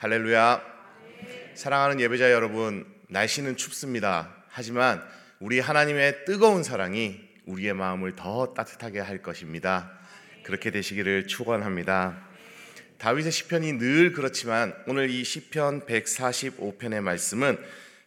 할렐루야. 사랑하는 예배자 여러분, 날씨는 춥습니다. 하지만 우리 하나님의 뜨거운 사랑이 우리의 마음을 더 따뜻하게 할 것입니다. 그렇게 되시기를 축원합니다. 다윗의 시편이 늘 그렇지만 오늘 이 시편 145편의 말씀은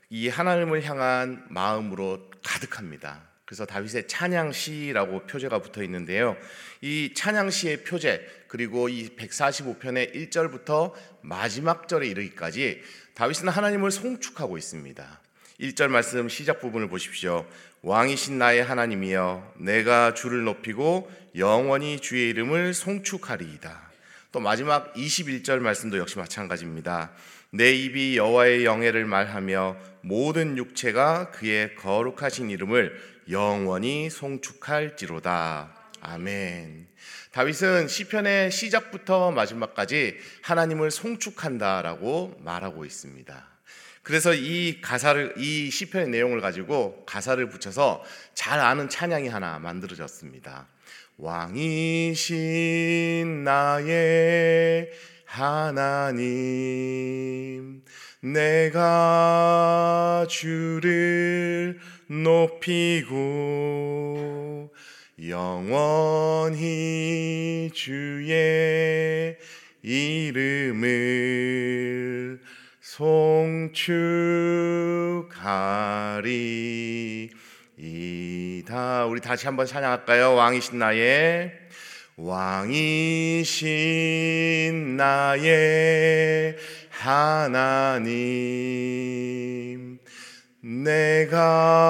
이 하나님을 향한 마음으로 가득합니다. 그래서 다윗의 찬양시라고 표제가 붙어 있는데요. 이 찬양시의 표제 그리고 이 145편의 1절부터 마지막 절에 이르기까지 다윗은 하나님을 송축하고 있습니다. 1절 말씀 시작 부분을 보십시오. 왕이신 나의 하나님이여 내가 주를 높이고 영원히 주의 이름을 송축하리이다. 또 마지막 21절 말씀도 역시 마찬가지입니다. 내 입이 여호와의 영예를 말하며 모든 육체가 그의 거룩하신 이름을 영원히 송축할지로다. 아멘. 다윗은 시편의 시작부터 마지막까지 하나님을 송축한다라고 말하고 있습니다. 그래서 이 가사를 이 시편의 내용을 가지고 가사를 붙여서 잘 아는 찬양이 하나 만들어졌습니다. 왕이신 나의 하나님 내가 주를 높이고 영원히 주의 이름을 송축하리 이다 우리 다시 한번 찬양할까요? 왕이신 나의 왕이신 나의 하나님 내가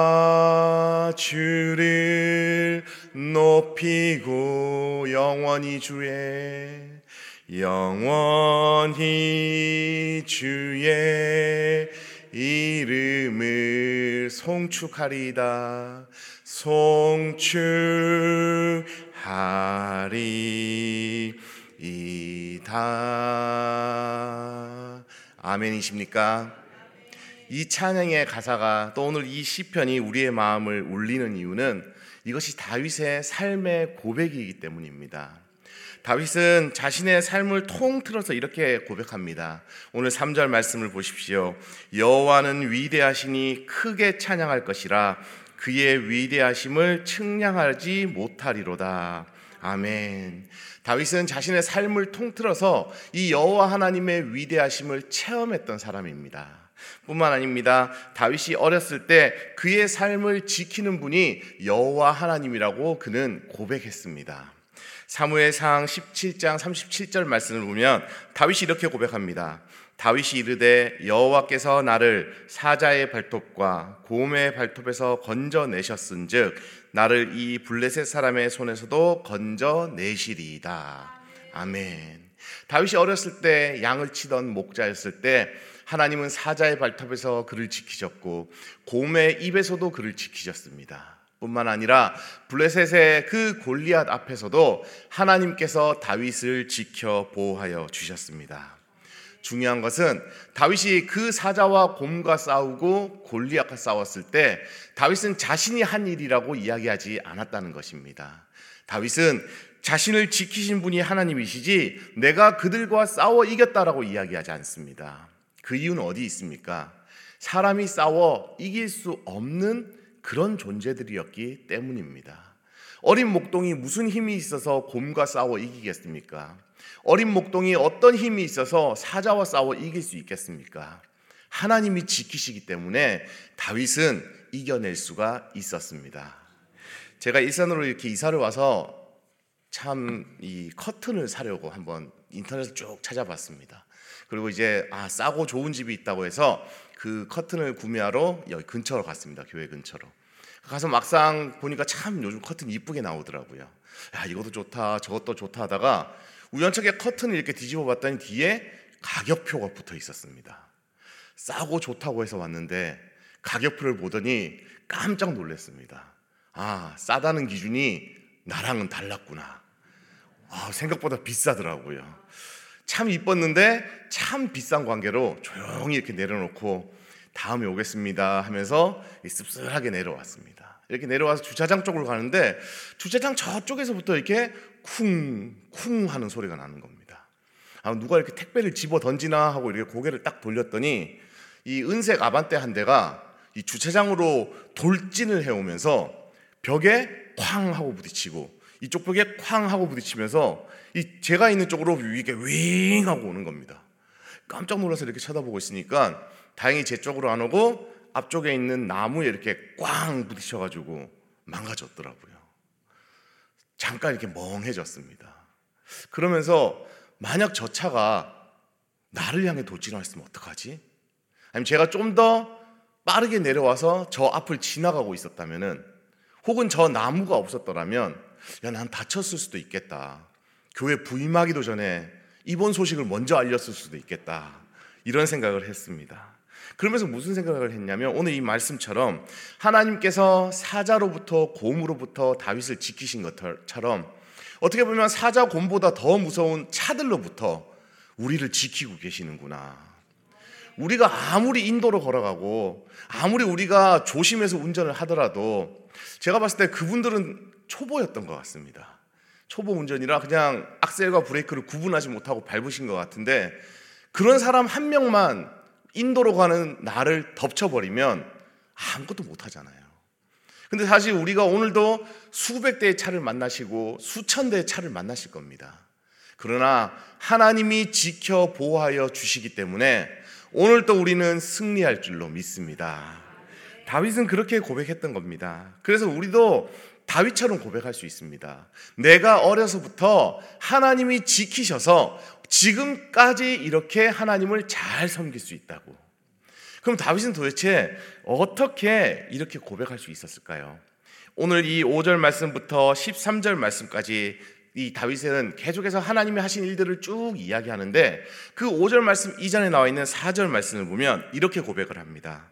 주를 높이고 영원히 주의 영원히 주의 이름을 송축하리다 송축하리이다 아멘이십니까? 이 찬양의 가사가 또 오늘 이 시편이 우리의 마음을 울리는 이유는 이것이 다윗의 삶의 고백이기 때문입니다. 다윗은 자신의 삶을 통틀어서 이렇게 고백합니다. 오늘 3절 말씀을 보십시오. 여호와는 위대하시니 크게 찬양할 것이라 그의 위대하심을 측량하지 못하리로다. 아멘. 다윗은 자신의 삶을 통틀어서 이 여호와 하나님의 위대하심을 체험했던 사람입니다. 뿐만 아닙니다. 다윗이 어렸을 때 그의 삶을 지키는 분이 여호와 하나님이라고 그는 고백했습니다. 사무엘상 17장 37절 말씀을 보면 다윗이 이렇게 고백합니다. 다윗이 이르되 여호와께서 나를 사자의 발톱과 곰의 발톱에서 건져내셨은즉 나를 이 블레셋 사람의 손에서도 건져내시리이다. 아멘. 다윗이 어렸을 때 양을 치던 목자였을 때 하나님은 사자의 발톱에서 그를 지키셨고 곰의 입에서도 그를 지키셨습니다. 뿐만 아니라 블레셋의 그 골리앗 앞에서도 하나님께서 다윗을 지켜 보호하여 주셨습니다. 중요한 것은 다윗이 그 사자와 곰과 싸우고 골리앗과 싸웠을 때 다윗은 자신이 한 일이라고 이야기하지 않았다는 것입니다. 다윗은 자신을 지키신 분이 하나님이시지 내가 그들과 싸워 이겼다라고 이야기하지 않습니다. 그 이유는 어디 있습니까? 사람이 싸워 이길 수 없는 그런 존재들이었기 때문입니다. 어린 목동이 무슨 힘이 있어서 곰과 싸워 이기겠습니까? 어린 목동이 어떤 힘이 있어서 사자와 싸워 이길 수 있겠습니까? 하나님이 지키시기 때문에 다윗은 이겨낼 수가 있었습니다. 제가 일산으로 이렇게 이사를 와서 참 이 커튼을 사려고 한번 인터넷을 쭉 찾아봤습니다. 그리고 이제 아 싸고 좋은 집이 있다고 해서 그 커튼을 구매하러 여기 근처로 갔습니다. 교회 근처로. 가서 막상 보니까 참 요즘 커튼 이쁘게 나오더라고요. 야 이것도 좋다, 저것도 좋다 하다가 우연찮게 커튼을 이렇게 뒤집어 봤더니 뒤에 가격표가 붙어 있었습니다. 싸고 좋다고 해서 왔는데 가격표를 보더니 깜짝 놀랐습니다. 아 싸다는 기준이 나랑은 달랐구나. 아, 생각보다 비싸더라고요. 참 이뻤는데 참 비싼 관계로 조용히 이렇게 내려놓고 다음에 오겠습니다 하면서 씁쓸하게 내려왔습니다. 이렇게 내려와서 주차장 쪽으로 가는데 주차장 저쪽에서부터 이렇게 쿵쿵 하는 소리가 나는 겁니다. 아, 누가 이렇게 택배를 집어 던지나 하고 이렇게 고개를 딱 돌렸더니 이 은색 아반떼 한 대가 이 주차장으로 돌진을 해오면서 벽에 쾅 하고 부딪히고 이쪽 벽에 쾅 하고 부딪히면서 이 제가 있는 쪽으로 이게 윙 하고 오는 겁니다. 깜짝 놀라서 이렇게 쳐다보고 있으니까 다행히 제 쪽으로 안 오고 앞쪽에 있는 나무에 이렇게 꽝 부딪혀가지고 망가졌더라고요. 잠깐 이렇게 멍해졌습니다. 그러면서 만약 저 차가 나를 향해 돌진했으면 어떡하지? 아니면 제가 좀 더 빠르게 내려와서 저 앞을 지나가고 있었다면은 혹은 저 나무가 없었더라면 야, 난 다쳤을 수도 있겠다. 교회 부임하기도 전에 이번 소식을 먼저 알렸을 수도 있겠다. 이런 생각을 했습니다. 그러면서 무슨 생각을 했냐면 오늘 이 말씀처럼 하나님께서 사자로부터 곰으로부터 다윗을 지키신 것처럼 어떻게 보면 사자 곰보다 더 무서운 차들로부터 우리를 지키고 계시는구나. 우리가 아무리 인도로 걸어가고 아무리 우리가 조심해서 운전을 하더라도 제가 봤을 때 그분들은 초보였던 것 같습니다. 초보 운전이라 그냥 악셀과 브레이크를 구분하지 못하고 밟으신 것 같은데 그런 사람 한 명만 인도로 가는 나를 덮쳐버리면 아무것도 못 하잖아요. 근데 사실 우리가 오늘도 수백 대의 차를 만나시고 수천 대의 차를 만나실 겁니다. 그러나 하나님이 지켜 보호하여 주시기 때문에 오늘도 우리는 승리할 줄로 믿습니다. 다윗은 그렇게 고백했던 겁니다. 그래서 우리도 다윗처럼 고백할 수 있습니다. 내가 어려서부터 하나님이 지키셔서 지금까지 이렇게 하나님을 잘 섬길 수 있다고. 그럼 다윗은 도대체 어떻게 이렇게 고백할 수 있었을까요? 오늘 이 5절 말씀부터 13절 말씀까지 이 다윗은 계속해서 하나님이 하신 일들을 쭉 이야기하는데 그 5절 말씀 이전에 나와 있는 4절 말씀을 보면 이렇게 고백을 합니다.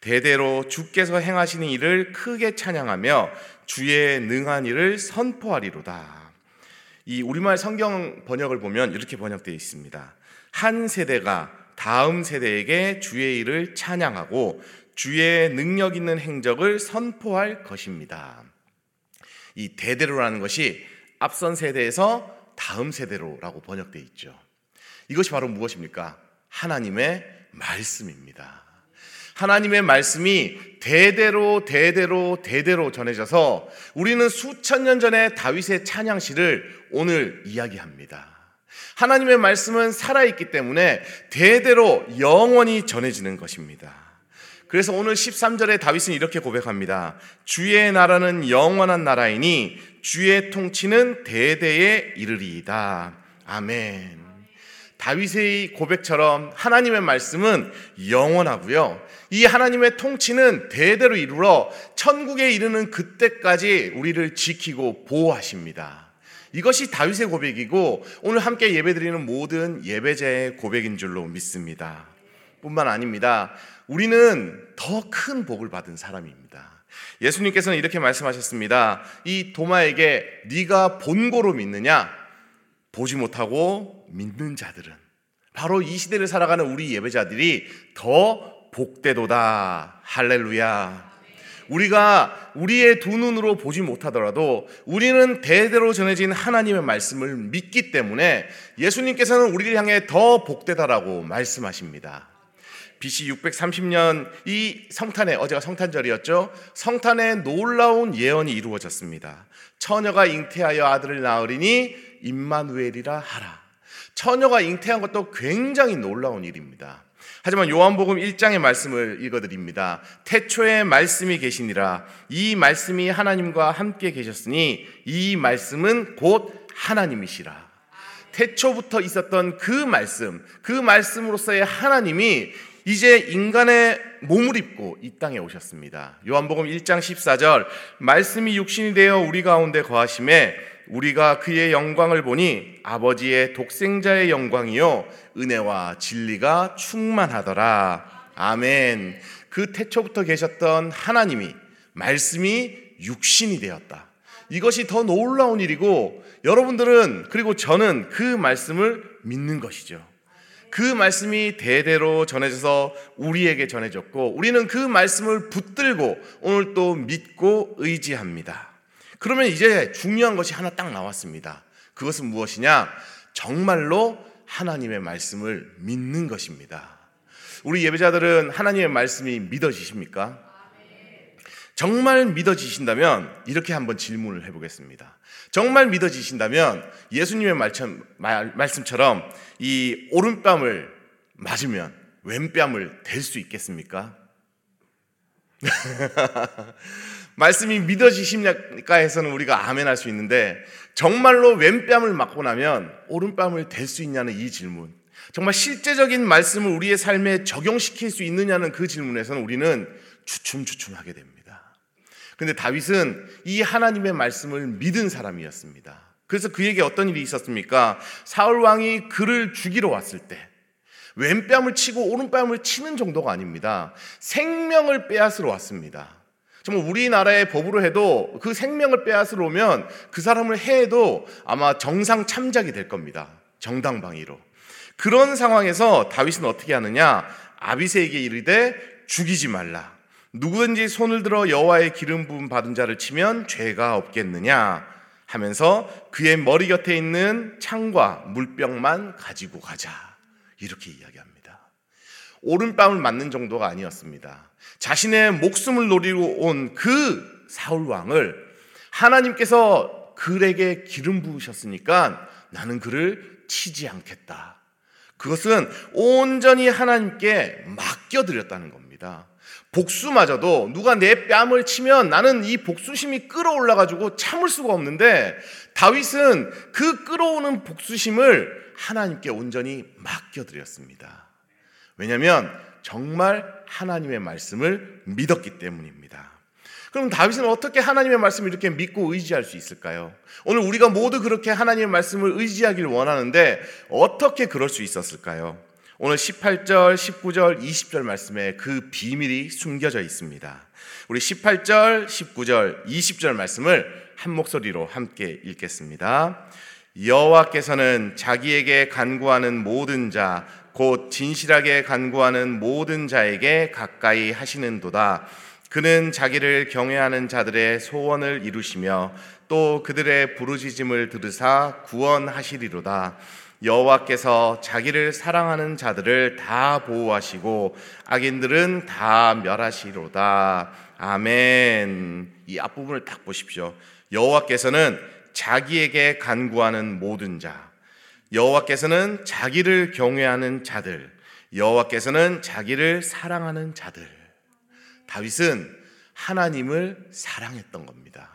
대대로 주께서 행하시는 일을 크게 찬양하며 주의 능한 일을 선포하리로다. 이 우리말 성경 번역을 보면 이렇게 번역되어 있습니다. 한 세대가 다음 세대에게 주의 일을 찬양하고 주의 능력 있는 행적을 선포할 것입니다. 이 대대로라는 것이 앞선 세대에서 다음 세대로라고 번역되어 있죠. 이것이 바로 무엇입니까? 하나님의 말씀입니다. 하나님의 말씀이 대대로 대대로 대대로 전해져서 우리는 수천 년 전에 다윗의 찬양시를 오늘 이야기합니다. 하나님의 말씀은 살아있기 때문에 대대로 영원히 전해지는 것입니다. 그래서 오늘 13절에 다윗은 이렇게 고백합니다. 주의 나라는 영원한 나라이니 주의 통치는 대대에 이르리이다. 아멘. 다윗의 고백처럼 하나님의 말씀은 영원하고요. 이 하나님의 통치는 대대로 이루러 천국에 이르는 그때까지 우리를 지키고 보호하십니다. 이것이 다윗의 고백이고 오늘 함께 예배드리는 모든 예배자의 고백인 줄로 믿습니다. 뿐만 아닙니다. 우리는 더 큰 복을 받은 사람입니다. 예수님께서는 이렇게 말씀하셨습니다. 이 도마에게 네가 본고로 믿느냐? 보지 못하고 믿는 자들은 바로 이 시대를 살아가는 우리 예배자들이 더 복되도다. 할렐루야. 우리가 우리의 두 눈으로 보지 못하더라도 우리는 대대로 전해진 하나님의 말씀을 믿기 때문에 예수님께서는 우리를 향해 더 복되다라고 말씀하십니다. BC 630년 이 성탄에 어제가 성탄절이었죠. 성탄에 놀라운 예언이 이루어졌습니다. 처녀가 잉태하여 아들을 낳으리니 임마누엘이라 하라. 처녀가 잉태한 것도 굉장히 놀라운 일입니다. 하지만 요한복음 1장의 말씀을 읽어드립니다. 태초에 말씀이 계시니라. 이 말씀이 하나님과 함께 계셨으니 이 말씀은 곧 하나님이시라. 태초부터 있었던 그 말씀, 그 말씀으로서의 하나님이 이제 인간의 몸을 입고 이 땅에 오셨습니다. 요한복음 1장 14절 말씀이 육신이 되어 우리 가운데 거하심에 우리가 그의 영광을 보니 아버지의 독생자의 영광이요 은혜와 진리가 충만하더라. 아멘. 그 태초부터 계셨던 하나님이 말씀이 육신이 되었다. 이것이 더 놀라운 일이고 여러분들은 그리고 저는 그 말씀을 믿는 것이죠. 그 말씀이 대대로 전해져서 우리에게 전해졌고 우리는 그 말씀을 붙들고 오늘 또 믿고 의지합니다. 그러면 이제 중요한 것이 하나 딱 나왔습니다. 그것은 무엇이냐? 정말로 하나님의 말씀을 믿는 것입니다. 우리 예배자들은 하나님의 말씀이 믿어지십니까? 정말 믿어지신다면 이렇게 한번 질문을 해보겠습니다. 정말 믿어지신다면 예수님의 말씀, 말씀처럼 이 오른뺨을 맞으면 왼뺨을 댈 수 있겠습니까? 말씀이 믿어지십니까 해서는 우리가 아멘 할 수 있는데 정말로 왼뺨을 맞고 나면 오른뺨을 댈 수 있냐는 이 질문. 정말 실제적인 말씀을 우리의 삶에 적용시킬 수 있느냐는 그 질문에서는 우리는 주춤주춤하게 됩니다. 근데 다윗은 이 하나님의 말씀을 믿은 사람이었습니다. 그래서 그에게 어떤 일이 있었습니까? 사울 왕이 그를 죽이러 왔을 때 왼뺨을 치고 오른뺨을 치는 정도가 아닙니다. 생명을 빼앗으러 왔습니다. 정말 우리나라의 법으로 해도 그 생명을 빼앗으러 오면 그 사람을 해도 아마 정상 참작이 될 겁니다. 정당방위로. 그런 상황에서 다윗은 어떻게 하느냐? 아비세에게 이르되 죽이지 말라. 누구든지 손을 들어 여호와의 기름 부음 받은 자를 치면 죄가 없겠느냐 하면서 그의 머리 곁에 있는 창과 물병만 가지고 가자. 이렇게 이야기합니다. 오른뺨을 맞는 정도가 아니었습니다. 자신의 목숨을 노리고 온 그 사울 왕을 하나님께서 그에게 기름 부으셨으니까 나는 그를 치지 않겠다. 그것은 온전히 하나님께 맡겨드렸다는 겁니다. 복수마저도 누가 내 뺨을 치면 나는 이 복수심이 끌어올라가지고 참을 수가 없는데 다윗은 그 끌어오는 복수심을 하나님께 온전히 맡겨드렸습니다. 왜냐하면 정말 하나님의 말씀을 믿었기 때문입니다. 그럼 다윗은 어떻게 하나님의 말씀을 이렇게 믿고 의지할 수 있을까요? 오늘 우리가 모두 그렇게 하나님의 말씀을 의지하길 원하는데 어떻게 그럴 수 있었을까요? 오늘 18절, 19절, 20절 말씀에 그 비밀이 숨겨져 있습니다. 우리 18절, 19절, 20절 말씀을 한 목소리로 함께 읽겠습니다. 여호와께서는 자기에게 간구하는 모든 자, 곧 진실하게 간구하는 모든 자에게 가까이 하시는도다. 그는 자기를 경외하는 자들의 소원을 이루시며 또 그들의 부르짖음을 들으사 구원하시리로다. 여호와께서 자기를 사랑하는 자들을 다 보호하시고 악인들은 다 멸하시로다. 아멘. 이 앞부분을 딱 보십시오. 여호와께서는 자기에게 간구하는 모든 자, 여호와께서는 자기를 경외하는 자들, 여호와께서는 자기를 사랑하는 자들. 다윗은 하나님을 사랑했던 겁니다.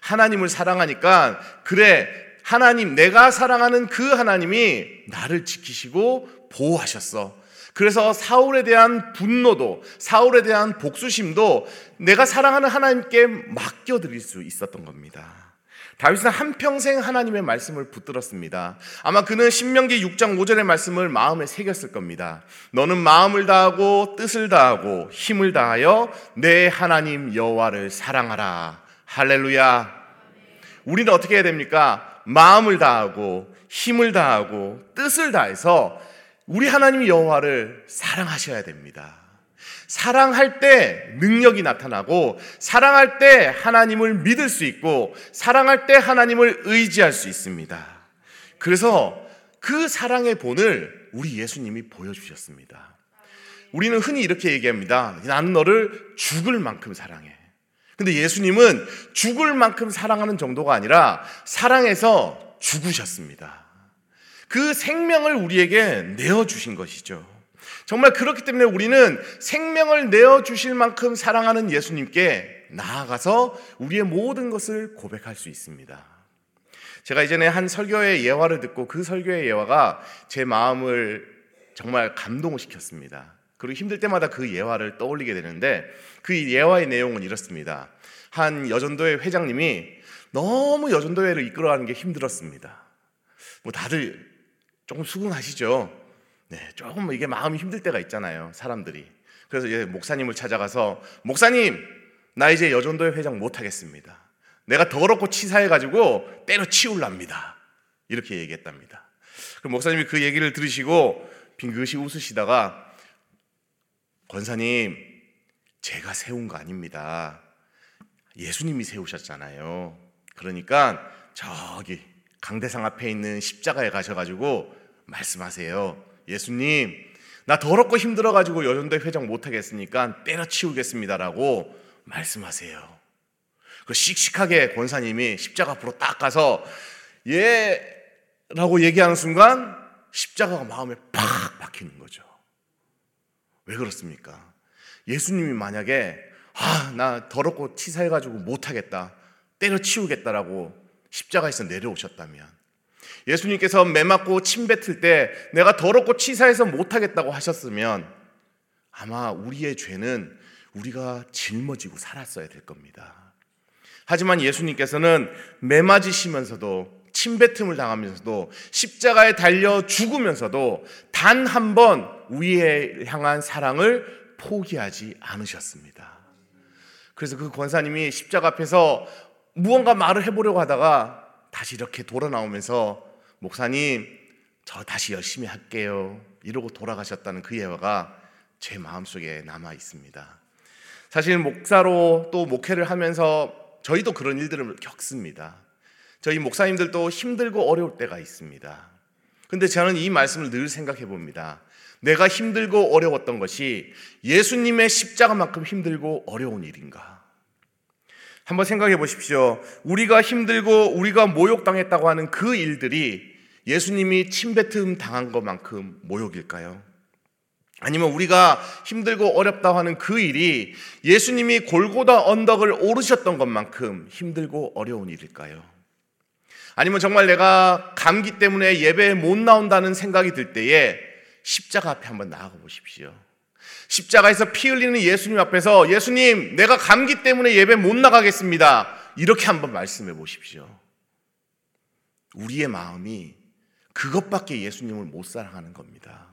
하나님을 사랑하니까 그래 하나님 내가 사랑하는 그 하나님이 나를 지키시고 보호하셨어. 그래서 사울에 대한 분노도 사울에 대한 복수심도 내가 사랑하는 하나님께 맡겨 드릴 수 있었던 겁니다. 다윗은 한평생 하나님의 말씀을 붙들었습니다. 아마 그는 신명기 6장 5절의 말씀을 마음에 새겼을 겁니다. 너는 마음을 다하고 뜻을 다하고 힘을 다하여 내 하나님 여호와를 사랑하라. 할렐루야. 우리는 어떻게 해야 됩니까? 마음을 다하고 힘을 다하고 뜻을 다해서 우리 하나님 여호와를 사랑하셔야 됩니다. 사랑할 때 능력이 나타나고 사랑할 때 하나님을 믿을 수 있고 사랑할 때 하나님을 의지할 수 있습니다. 그래서 그 사랑의 본을 우리 예수님이 보여주셨습니다. 우리는 흔히 이렇게 얘기합니다. 나는 너를 죽을 만큼 사랑해. 근데 예수님은 죽을 만큼 사랑하는 정도가 아니라 사랑해서 죽으셨습니다. 그 생명을 우리에게 내어주신 것이죠. 정말 그렇기 때문에 우리는 생명을 내어 주실 만큼 사랑하는 예수님께 나아가서 우리의 모든 것을 고백할 수 있습니다. 제가 이전에 한 설교의 예화를 듣고 그 설교의 예화가 제 마음을 정말 감동을 시켰습니다. 그리고 힘들 때마다 그 예화를 떠올리게 되는데 그 예화의 내용은 이렇습니다. 한 여전도회 회장님이 너무 여전도회를 이끌어가는 게 힘들었습니다. 뭐 다들 조금 수긍하시죠. 네, 조금 이게 마음이 힘들 때가 있잖아요. 사람들이. 그래서 이제 목사님을 찾아가서 목사님, 나 이제 여전도회 회장 못 하겠습니다. 내가 더럽고 치사해 가지고 때려 치울랍니다. 이렇게 얘기했답니다. 그 목사님이 그 얘기를 들으시고 빙긋이 웃으시다가 권사님, 제가 세운 거 아닙니다. 예수님이 세우셨잖아요. 그러니까 저기 강대상 앞에 있는 십자가에 가셔가지고 말씀하세요. 예수님, 나 더럽고 힘들어가지고 여전대 회장 못하겠으니까 때려치우겠습니다라고 말씀하세요. 그 씩씩하게 권사님이 십자가 앞으로 딱 가서 예 라고 얘기하는 순간 십자가가 마음에 팍 박히는 거죠. 왜 그렇습니까? 예수님이 만약에 아, 나 더럽고 치사해 가지고 못 하겠다. 때려치우겠다라고 십자가에서 내려오셨다면 예수님께서 매 맞고 침 뱉을 때 내가 더럽고 치사해서 못 하겠다고 하셨으면 아마 우리의 죄는 우리가 짊어지고 살았어야 될 겁니다. 하지만 예수님께서는 매 맞으시면서도 침뱉음을 당하면서도 십자가에 달려 죽으면서도 단 한 번 우리에 향한 사랑을 포기하지 않으셨습니다. 그래서 그 권사님이 십자가 앞에서 무언가 말을 해보려고 하다가 다시 이렇게 돌아 나오면서 목사님 저 다시 열심히 할게요 이러고 돌아가셨다는 그 예화가 제 마음속에 남아 있습니다. 사실 목사로 또 목회를 하면서 저희도 그런 일들을 겪습니다. 저희 목사님들도 힘들고 어려울 때가 있습니다. 근데 저는 이 말씀을 늘 생각해 봅니다. 내가 힘들고 어려웠던 것이 예수님의 십자가만큼 힘들고 어려운 일인가? 한번 생각해 보십시오. 우리가 힘들고 우리가 모욕당했다고 하는 그 일들이 예수님이 침뱉음 당한 것만큼 모욕일까요? 아니면 우리가 힘들고 어렵다고 하는 그 일이 예수님이 골고다 언덕을 오르셨던 것만큼 힘들고 어려운 일일까요? 아니면 정말 내가 감기 때문에 예배에 못 나온다는 생각이 들 때에 십자가 앞에 한번 나아가 보십시오. 십자가에서 피 흘리는 예수님 앞에서 예수님, 내가 감기 때문에 예배 못 나가겠습니다. 이렇게 한번 말씀해 보십시오. 우리의 마음이 그것밖에 예수님을 못 사랑하는 겁니다.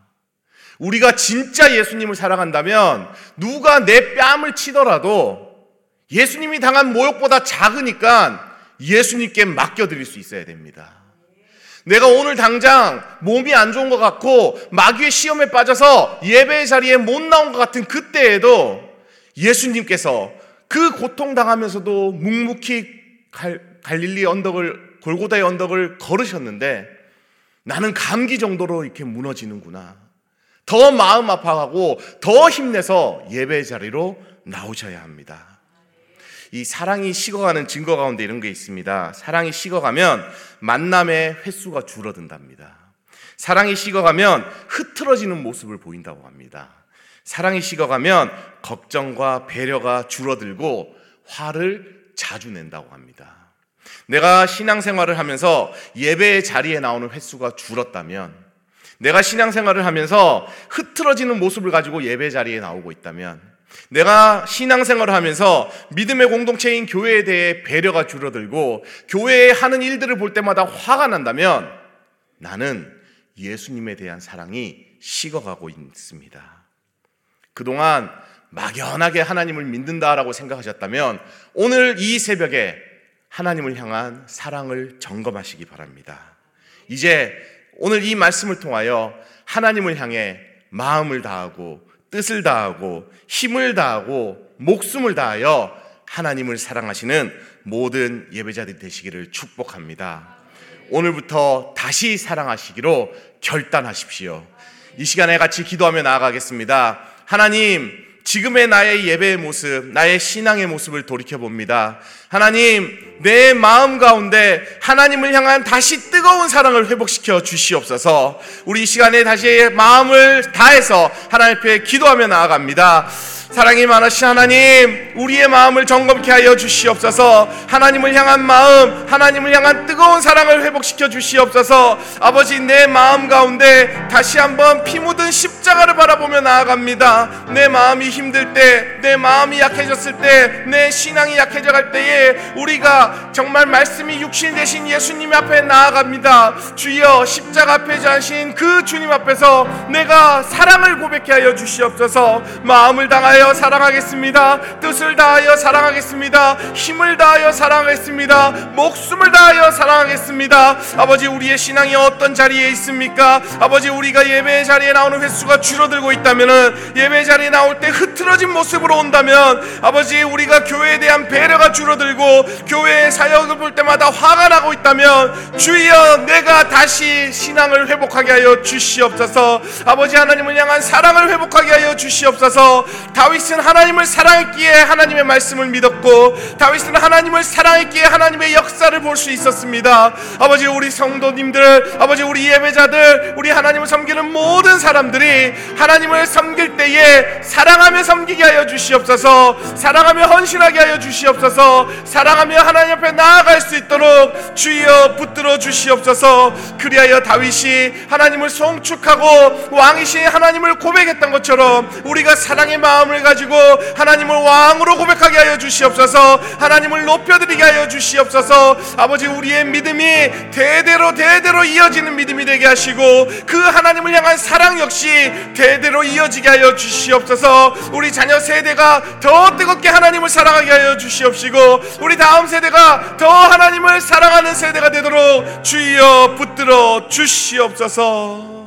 우리가 진짜 예수님을 사랑한다면 누가 내 뺨을 치더라도 예수님이 당한 모욕보다 작으니까 예수님께 맡겨드릴 수 있어야 됩니다. 내가 오늘 당장 몸이 안 좋은 것 같고 마귀의 시험에 빠져서 예배 자리에 못 나온 것 같은 그때에도 예수님께서 그 고통당하면서도 묵묵히 갈, 갈릴리 언덕을 골고다의 언덕을 걸으셨는데 나는 감기 정도로 이렇게 무너지는구나. 더 마음 아파하고 더 힘내서 예배 자리로 나오셔야 합니다. 이 사랑이 식어가는 증거 가운데 이런 게 있습니다. 사랑이 식어가면 만남의 횟수가 줄어든답니다. 사랑이 식어가면 흐트러지는 모습을 보인다고 합니다. 사랑이 식어가면 걱정과 배려가 줄어들고 화를 자주 낸다고 합니다. 내가 신앙생활을 하면서 예배의 자리에 나오는 횟수가 줄었다면 내가 신앙생활을 하면서 흐트러지는 모습을 가지고 예배 자리에 나오고 있다면 내가 신앙생활을 하면서 믿음의 공동체인 교회에 대해 배려가 줄어들고 교회에 하는 일들을 볼 때마다 화가 난다면 나는 예수님에 대한 사랑이 식어가고 있습니다. 그동안 막연하게 하나님을 믿는다라고 생각하셨다면 오늘 이 새벽에 하나님을 향한 사랑을 점검하시기 바랍니다. 이제 오늘 이 말씀을 통하여 하나님을 향해 마음을 다하고 뜻을 다하고 힘을 다하고 목숨을 다하여 하나님을 사랑하시는 모든 예배자들이 되시기를 축복합니다. 오늘부터 다시 사랑하시기로 결단하십시오. 이 시간에 같이 기도하며 나아가겠습니다. 하나님, 지금의 나의 예배의 모습, 나의 신앙의 모습을 돌이켜봅니다. 하나님, 내 마음 가운데 하나님을 향한 다시 뜨거운 사랑을 회복시켜 주시옵소서. 우리 이 시간에 다시 마음을 다해서 하나님 앞에 기도하며 나아갑니다. 사랑이 많으신 하나님, 우리의 마음을 점검케 하여 주시옵소서. 하나님을 향한 마음, 하나님을 향한 뜨거운 사랑을 회복시켜 주시옵소서. 아버지 내 마음 가운데 다시 한번 피 묻은 십자가를 바라보며 나아갑니다. 내 마음이 힘들 때, 내 마음이 약해졌을 때, 내 신앙이 약해져 갈 때에 우리가 정말 말씀이 육신 되신 예수님 앞에 나아갑니다. 주여 십자가 앞에 자신 그 주님 앞에서 내가 사랑을 고백해 하여 주시옵소서. 마음을 당하여 다하여 사랑하겠습니다. 뜻을 다하여 사랑하겠습니다. 힘을 다하여 사랑하겠습니다. 목숨을 다하여 사랑하겠습니다. 아버지 우리의 신앙이 어떤 자리에 있습니까? 아버지 우리가 예배의 자리에 나오는 횟수가 줄어들고 있다면은 예배 자리에 나올 때 흐트러진 모습으로 온다면 아버지 우리가 교회에 대한 배려가 줄어들고 교회의 사역을 볼 때마다 화가 나고 있다면 주여 내가 다시 신앙을 회복하게 하여 주시옵소서 아버지 하나님을 향한 사랑을 회복하게 하여 주시옵소서 다 윗은 하나님을 사랑했기에 하나님의 말씀을 믿었고 다윗은 하나님을 사랑했기에 하나님의 역사를 볼 수 있었습니다. 아버지 우리 성도님들 아버지 우리 예배자들 우리 하나님을 섬기는 모든 사람들이 하나님을 섬길 때에 사랑하며 섬기게 하여 주시옵소서 사랑하며 헌신하게 하여 주시옵소서 사랑하며 하나님 앞에 나아갈 수 있도록 주여 붙들어 주시옵소서. 그리하여 다윗이 하나님을 송축하고 왕이신 하나님을 고백했던 것처럼 우리가 사랑의 마음을 가지고 하나님을 왕으로 고백하게 하여 주시옵소서 하나님을 높여드리게 하여 주시옵소서. 아버지 우리의 믿음이 대대로 대대로 이어지는 믿음이 되게 하시고 그 하나님을 향한 사랑 역시 대대로 이어지게 하여 주시옵소서. 우리 자녀 세대가 더 뜨겁게 하나님을 사랑하게 하여 주시옵시고 우리 다음 세대가 더 하나님을 사랑하는 세대가 되도록 주여 붙들어 주시옵소서.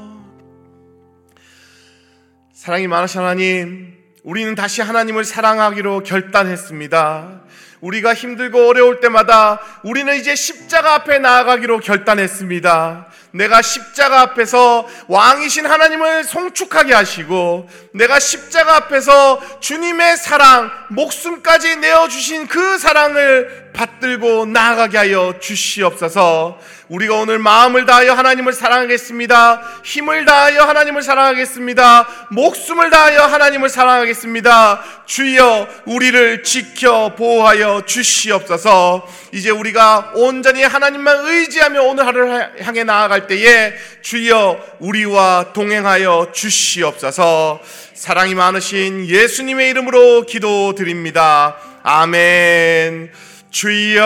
사랑이 많으신 하나님 우리는 다시 하나님을 사랑하기로 결단했습니다. 우리가 힘들고 어려울 때마다 우리는 이제 십자가 앞에 나아가기로 결단했습니다. 내가 십자가 앞에서 왕이신 하나님을 송축하게 하시고 내가 십자가 앞에서 주님의 사랑, 목숨까지 내어주신 그 사랑을 받들고 나아가게 하여 주시옵소서. 우리가 오늘 마음을 다하여 하나님을 사랑하겠습니다. 힘을 다하여 하나님을 사랑하겠습니다. 목숨을 다하여 하나님을 사랑하겠습니다. 주여 우리를 지켜 보호하여 주시옵소서. 이제 우리가 온전히 하나님만 의지하며 오늘 하루를 향해 나아갈 때에 주여 우리와 동행하여 주시옵소서. 사랑이 많으신 예수님의 이름으로 기도드립니다. 아멘. 주여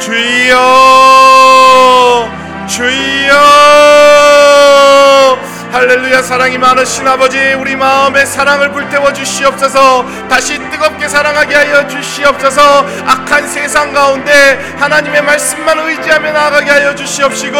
주여 주여 할렐루야 사랑이 많으신 아버지 우리 마음에 사랑을 불태워 주시옵소서 다시 뜨겁게 사랑하게 하여 주시옵소서. 악한 세상 가운데 하나님의 말씀만 의지하며 나아가게 하여 주시옵시고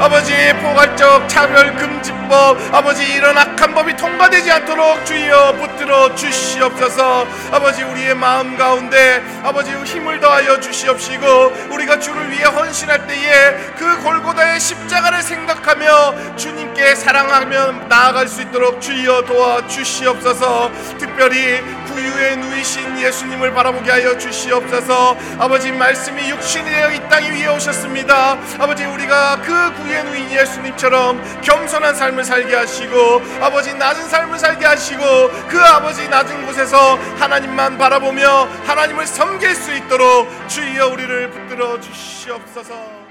아버지 포괄적 차별 금지법 아버지 이런 악한 법이 통과되지 않도록 주여 붙들어 주시옵소서. 아버지 우리의 마음 가운데 아버지 힘을 더하여 주시옵시고 우리가 주를 위해 헌신할 때에 그 골고다의 십자가를 생각하며 주님께 사랑하며 나아갈 수 있도록 주여 도와 주시옵소서. 특별히 구유에 누이신 예수님을 바라보게 하여 주시옵소서. 아버지 말씀이 육신이 되어 이 땅 위에 오셨습니다. 아버지 우리가 그 구유에 누인 예수님처럼 겸손한 삶을 살게 하시고 아버지 낮은 삶을 살게 하시고 그 아버지 낮은 곳에서 하나님만 바라보며 하나님을 섬길 수 있도록 주여 우리를 붙들어 주시옵소서